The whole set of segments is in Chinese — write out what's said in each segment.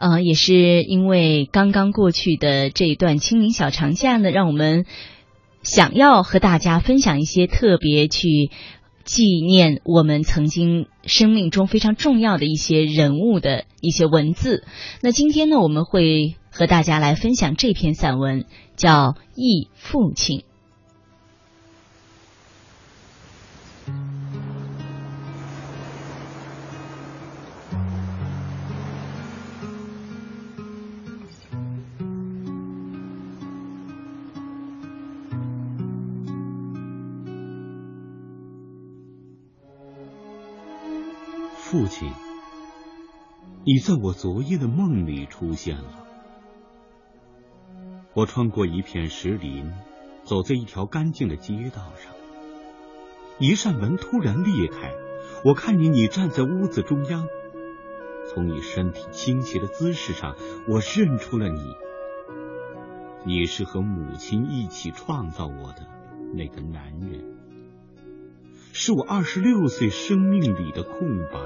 呃，也是因为刚刚过去的这一段清明小长假呢，让我们想要和大家分享一些特别去纪念我们曾经生命中非常重要的一些人物的一些文字。那今天呢，我们会和大家来分享这篇散文，叫《忆父亲》。父亲，你在我昨夜的梦里出现了。我穿过一片石林，走在一条干净的街道上。一扇门突然裂开，我看见你站在屋子中央。从你身体倾斜的姿势上，我认出了你。你是和母亲一起创造我的那个男人。是我二十六岁生命里的空白，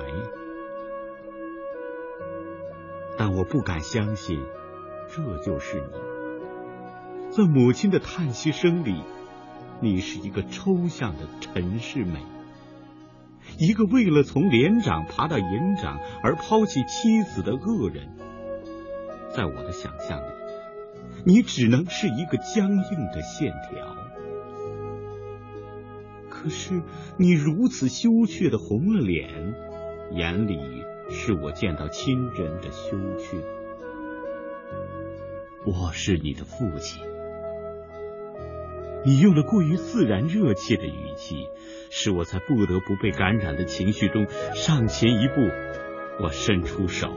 但我不敢相信这就是你。在母亲的叹息声里，你是一个抽象的陈世美，一个为了从连长爬到营长而抛弃妻子的恶人。在我的想象里，你只能是一个僵硬的线条。可是你如此羞怯的红了脸，眼里是我见到亲人的羞怯。我是你的父亲，你用了过于自然热切的语气，使我在不得不被感染的情绪中上前一步。我伸出手，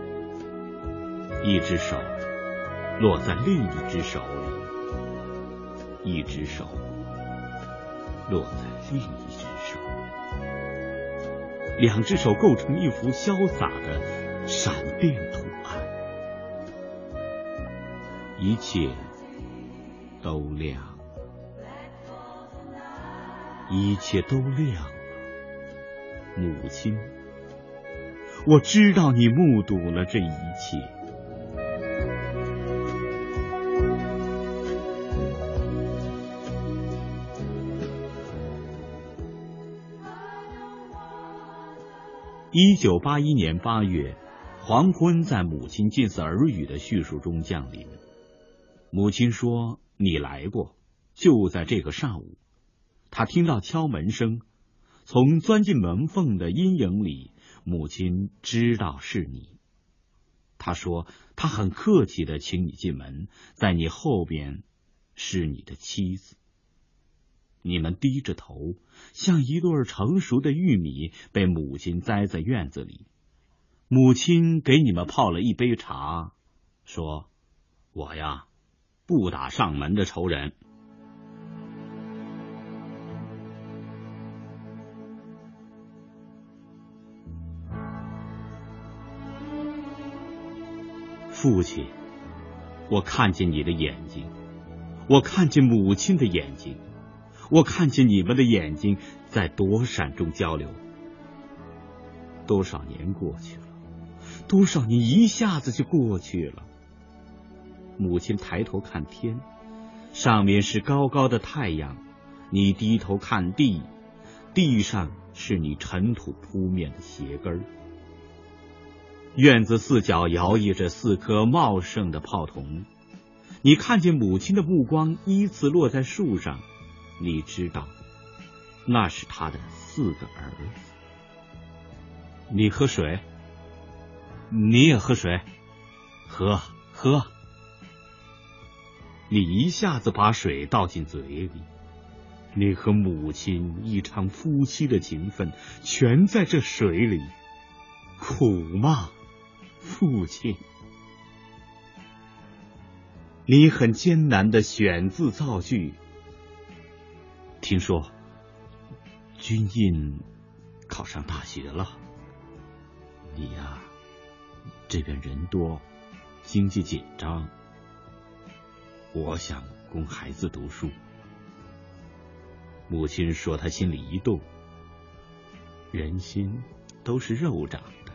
一只手落在另一只手里，一只手。落在另一只手，两只手构成一幅潇洒的闪电图案，一切都亮，一切都亮了。母亲，我知道你目睹了这一切。一九八一年八月，黄昏在母亲近似耳语的叙述中降临。母亲说：“你来过，就在这个上午。”他听到敲门声，从钻进门缝的阴影里，母亲知道是你。他说：“他很客气的请你进门，在你后边是你的妻子。”你们低着头，像一对成熟的玉米，被母亲栽在院子里。母亲给你们泡了一杯茶，说：“我呀，不打上门的仇人。”父亲，我看见你的眼睛，我看见母亲的眼睛。我看见你们的眼睛在躲闪中交流。多少年过去了，多少年一下子就过去了。母亲抬头看天，上面是高高的太阳；你低头看地，地上是你尘土扑面的鞋跟儿。院子四角摇曳着四棵茂盛的泡桐，你看见母亲的目光依次落在树上。你知道，那是他的四个儿子。你喝水，你也喝水，喝喝。你一下子把水倒进嘴里。你和母亲一场夫妻的情分，全在这水里。苦吗，父亲？你很艰难的选字造句。听说君印考上大学了，你呀，这边人多，经济紧张，我想供孩子读书。母亲说，她心里一动，人心都是肉长的，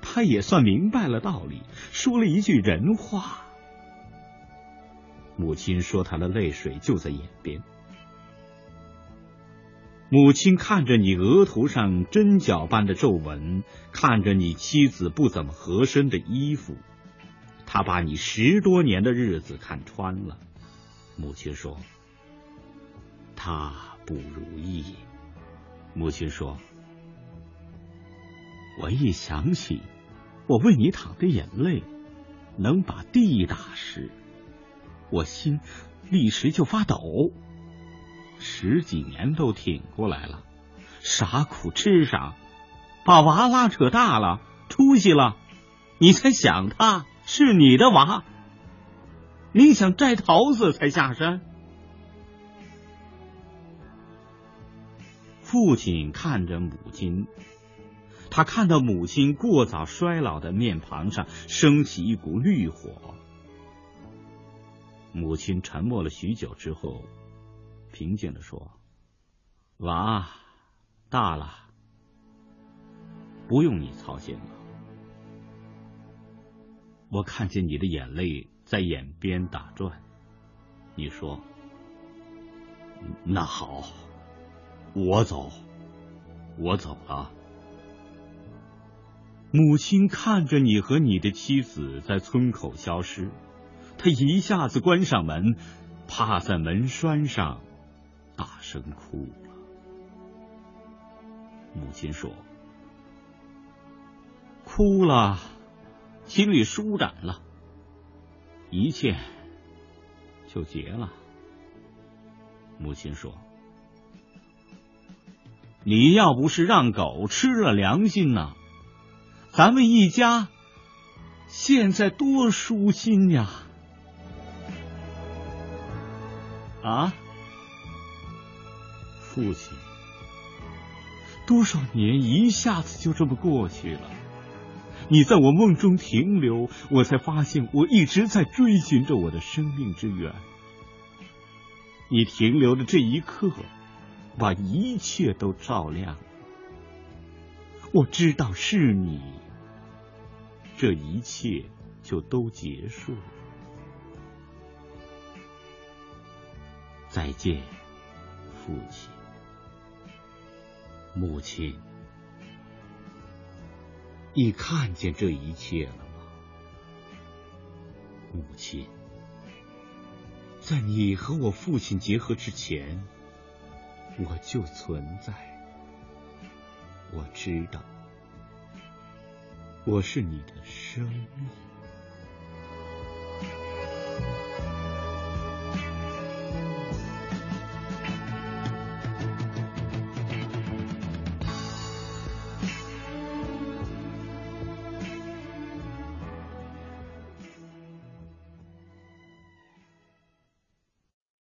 他也算明白了道理，说了一句人话。母亲说他的泪水就在眼边。母亲看着你额头上针脚般的皱纹，看着你妻子不怎么合身的衣服，他把你十多年的日子看穿了。母亲说：“他不如意。”母亲说：“我一想起我为你淌的眼泪能把地打湿，我心立时就发抖。十几年都挺过来了，啥苦吃啥，把娃拉扯大了，出息了，你才想他是你的娃。你想摘桃子才下山。”父亲看着母亲，他看到母亲过早衰老的面庞上升起一股绿火。母亲沉默了许久之后，平静的说：“娃大了，不用你操心了。我看见你的眼泪在眼边打转。你说，那好。”我走，我走了。母亲看着你和你的妻子在村口消失，她一下子关上门，趴在门栓上，大声哭了。母亲说：“哭了，心里舒展了，一切就结了。”母亲说。你要不是让狗吃了良心呐，咱们一家现在多舒心呀！啊，父亲，多少年一下子就这么过去了。你在我梦中停留，我才发现我一直在追寻着我的生命之源。你停留的这一刻。把一切都照亮，我知道是你，这一切就都结束了。再见，父亲、母亲，你看见这一切了吗？母亲，在你和我父亲结合之前。我就存在，我知道，我是你的生命。